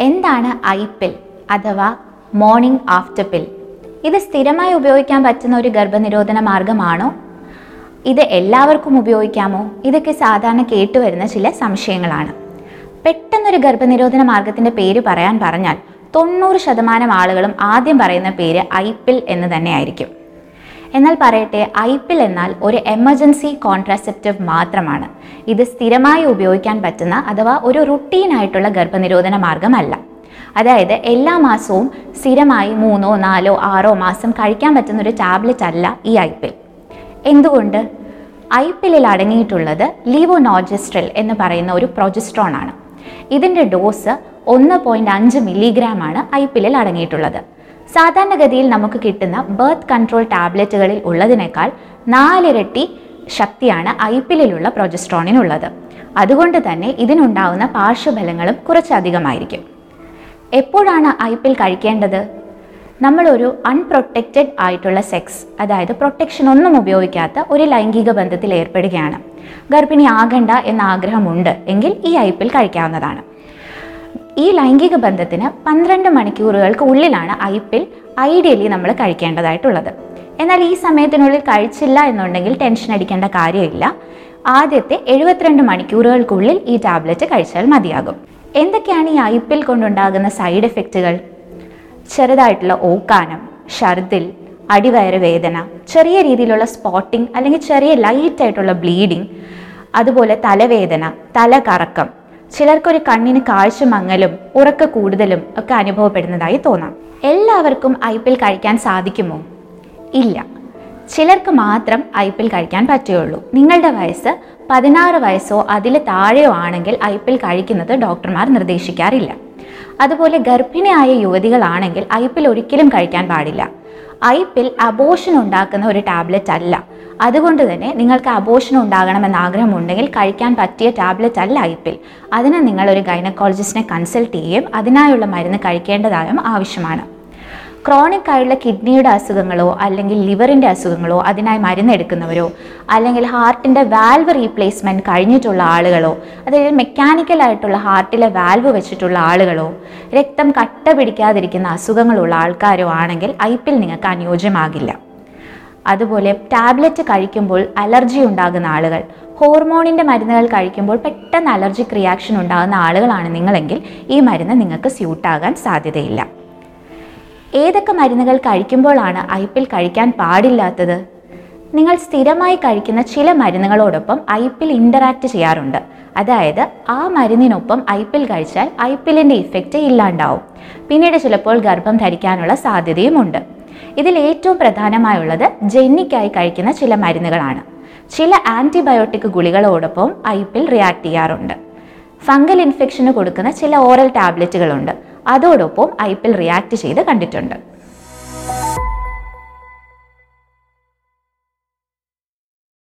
എന്താണ് I pill അഥവാ morning after pill? ഇത് സ്ഥിരമായി ഉപയോഗിക്കാൻ പറ്റുന്ന ഒരു ഗർഭനിരോധന മാർഗമാണോ? ഇത് എല്ലാവർക്കും ഉപയോഗിക്കാമോ? ഇതൊക്കെ സാധാരണ കേട്ടുവരുന്ന ചില സംശയങ്ങളാണ്. പെട്ടെന്നൊരു ഗർഭനിരോധന മാർഗത്തിന്റെ പേര് പറയാൻ പറഞ്ഞാൽ തൊണ്ണൂറ് ശതമാനം ആളുകളും ആദ്യം പറയുന്ന പേര് ഐപ്പിൽ എന്ന് തന്നെയായിരിക്കും. എന്നാൽ പറയട്ടെ ഐ പിൽ എന്നാൽ ഒരു എമർജൻസി കോൺട്രാസെപ്റ്റീവ് മാത്രമാണ്. ഇത് സ്ഥിരമായി ഉപയോഗിക്കാൻ പറ്റുന്ന അഥവാ ഒരു റുട്ടീൻ ആയിട്ടുള്ള ഗർഭനിരോധന മാർഗമല്ല. അതായത് എല്ലാ മാസവും സ്ഥിരമായി മൂന്നോ നാലോ ആറോ മാസം കഴിക്കാൻ പറ്റുന്ന ഒരു ടാബ്ലറ്റ് അല്ല ഈ ഐ പിൽ എന്തുകൊണ്ട്? ഐ പില്ലിൽ അടങ്ങിയിട്ടുള്ളത് ലീവോനോജിസ്ട്രൽ എന്ന് പറയുന്ന ഒരു പ്രൊജസ്ട്രോൺ ആണ്. ഇതിന്റെ ഡോസ് ഒന്ന് പോയിന്റ് അഞ്ച് മില്ലിഗ്രാം ആണ് ഐ പില്ലിൽ അടങ്ങിയിട്ടുള്ളത്. സാധാരണഗതിയിൽ നമുക്ക് കിട്ടുന്ന ബർത്ത് കൺട്രോൾ ടാബ്ലറ്റുകളിൽ ഉള്ളതിനേക്കാൾ നാലിരട്ടി ശക്തിയാണ് ഐ ഐപ്പിലിലുള്ള പ്രൊജസ്ട്രോണിനുള്ളത് അതുകൊണ്ട് തന്നെ ഇതിനുണ്ടാവുന്ന പാർശ്വഫലങ്ങളും കുറച്ചധികമായിരിക്കും എപ്പോഴാണ് ഐ പിൽ കഴിക്കേണ്ടത്? നമ്മളൊരു അൺപ്രൊട്ടക്റ്റഡ് ആയിട്ടുള്ള സെക്സ് അതായത് പ്രൊട്ടക്ഷൻ ഒന്നും ഉപയോഗിക്കാത്ത ഒരു ലൈംഗിക ബന്ധത്തിൽ ഏർപ്പെടുകയാണ്. ഗർഭിണി ആകണ്ട എന്ന ആഗ്രഹമുണ്ട് എങ്കിൽ ഈ ഐപ്പിൽ കഴിക്കാവുന്നതാണ്. ഈ ലൈംഗിക ബന്ധത്തിന് പന്ത്രണ്ട് മണിക്കൂറുകൾക്ക് ഉള്ളിലാണ് ഐപ്പിൽ ഐഡിയലി നമ്മൾ കഴിക്കേണ്ടതായിട്ടുള്ളത്. എന്നാൽ ഈ സമയത്തിനുള്ളിൽ കഴിച്ചില്ല എന്നുണ്ടെങ്കിൽ ടെൻഷൻ അടിക്കേണ്ട കാര്യമില്ല. ആദ്യത്തെ എഴുപത്തിരണ്ട് മണിക്കൂറുകൾക്കുള്ളിൽ ഈ ടാബ്ലറ്റ് കഴിച്ചാൽ മതിയാകും. എന്തൊക്കെയാണ് ഈ ഐപ്പിൽ കൊണ്ടുണ്ടാകുന്ന സൈഡ് എഫക്റ്റുകൾ? ചെറുതായിട്ടുള്ള ഓക്കാനം ഷർദിൽ അടിവയറ് വേദന ചെറിയ രീതിയിലുള്ള സ്പോട്ടിംഗ് അല്ലെങ്കിൽ ചെറിയ ലൈറ്റ് ആയിട്ടുള്ള ബ്ലീഡിംഗ് അതുപോലെ തലവേദന തലകറക്കം ചിലർക്കൊരു കണ്ണിന് കാഴ്ച മങ്ങലും ഉറക്ക കൂടുതലും ഒക്കെ അനുഭവപ്പെടുന്നതായി തോന്നാം. എല്ലാവർക്കും ഐപ്പിൽ കഴിക്കാൻ സാധിക്കുമോ? ഇല്ല. ചിലർക്ക് മാത്രം ഐപ്പിൽ കഴിക്കാൻ പറ്റുകയുള്ളൂ. നിങ്ങളുടെ വയസ്സ് പതിനാറ് വയസ്സോ അതിൽ താഴെയോ ആണെങ്കിൽ ഐപ്പിൽ കഴിക്കുന്നത് ഡോക്ടർമാർ നിർദ്ദേശിക്കാറില്ല. അതുപോലെ ഗർഭിണിയായ യുവതികളാണെങ്കിൽ ഐപ്പിൽ ഒരിക്കലും കഴിക്കാൻ പാടില്ല. ഐപ്പിൽ അബോഷൻ ഉണ്ടാക്കുന്ന ഒരു ടാബ്ലറ്റ് അല്ല. അതുകൊണ്ട് തന്നെ നിങ്ങൾക്ക് അബോഷൻ ഉണ്ടാകണമെന്ന് ആഗ്രഹമുണ്ടെങ്കിൽ കഴിക്കാൻ പറ്റിയ ടാബ്ലറ്റ് അല്ല ഐപ്പിൽ അതിന് നിങ്ങൾ ഒരു ഗൈനക്കോളജിസ്റ്റിനെ കൺസൾട്ട് ചെയ്യുകയും അതിനായുള്ള മരുന്ന് കഴിക്കേണ്ടതായും ആവശ്യമാണ്. ക്രോണിക് ആയുള്ള കിഡ്നിയുടെ അസുഖങ്ങളോ അല്ലെങ്കിൽ ലിവറിന്റെ അസുഖങ്ങളോ അതിനായി മരുന്നെടുക്കുന്നവരോ അല്ലെങ്കിൽ ഹാർട്ടിന്റെ വാൽവ് റീപ്ലേസ്മെന്റ് കഴിഞ്ഞിട്ടുള്ള ആളുകളോ അതായത് മെക്കാനിക്കലായിട്ടുള്ള ഹാർട്ടിലെ വാൽവ് വെച്ചിട്ടുള്ള ആളുകളോ രക്തം കട്ട പിടിക്കാതിരിക്കുന്ന അസുഖങ്ങളുള്ള ആൾക്കാരോ ആണെങ്കിൽ ഐപ്പിൽ നിങ്ങൾക്ക് അനുയോജ്യമാകില്ല. അതുപോലെ ടാബ്ലറ്റ് കഴിക്കുമ്പോൾ അലർജി ഉണ്ടാകുന്ന ആളുകൾ ഹോർമോണിന്റെ മരുന്നുകൾ കഴിക്കുമ്പോൾ പെട്ടെന്ന് അലർജിക് റിയാക്ഷൻ ഉണ്ടാകുന്ന ആളുകളാണ് നിങ്ങളെങ്കിൽ ഈ മരുന്ന് നിങ്ങൾക്ക് സ്യൂട്ടാകാൻ സാധ്യതയില്ല. ഏതൊക്കെ മരുന്നുകൾ കഴിക്കുമ്പോഴാണ് ഐപ്പിൽ കഴിക്കാൻ പാടില്ലാത്തത്? നിങ്ങൾ സ്ഥിരമായി കഴിക്കുന്ന ചില മരുന്നുകളോടൊപ്പം ഐപ്പിൽ ഇന്ററാക്ട് ചെയ്യാറുണ്ട്. അതായത് ആ മരുന്നിനൊപ്പം ഐപ്പിൽ കഴിച്ചാൽ ഐപ്പിലിന്റെ ഇഫക്റ്റ് ഇല്ലാണ്ടാവും. പിന്നീട് ചിലപ്പോൾ ഗർഭം ധരിക്കാനുള്ള സാധ്യതയുമുണ്ട്. ഇതിൽ ഏറ്റവും പ്രധാനമായുള്ളത് ജെന്നിക്കായി കഴിക്കുന്ന ചില മരുന്നുകളാണ്. ചില ആന്റിബയോട്ടിക് ഗുളികളോടൊപ്പം ഐപ്പിൽ റിയാക്ട് ചെയ്യാറുണ്ട്. ഫംഗൽ ഇൻഫെക്ഷന് കൊടുക്കുന്ന ചില ഓറൽ ടാബ്ലറ്റുകളുണ്ട്. അതോടൊപ്പം ഐപ്പിൽ റിയാക്ട് ചെയ്ത് കണ്ടിട്ടുണ്ട്.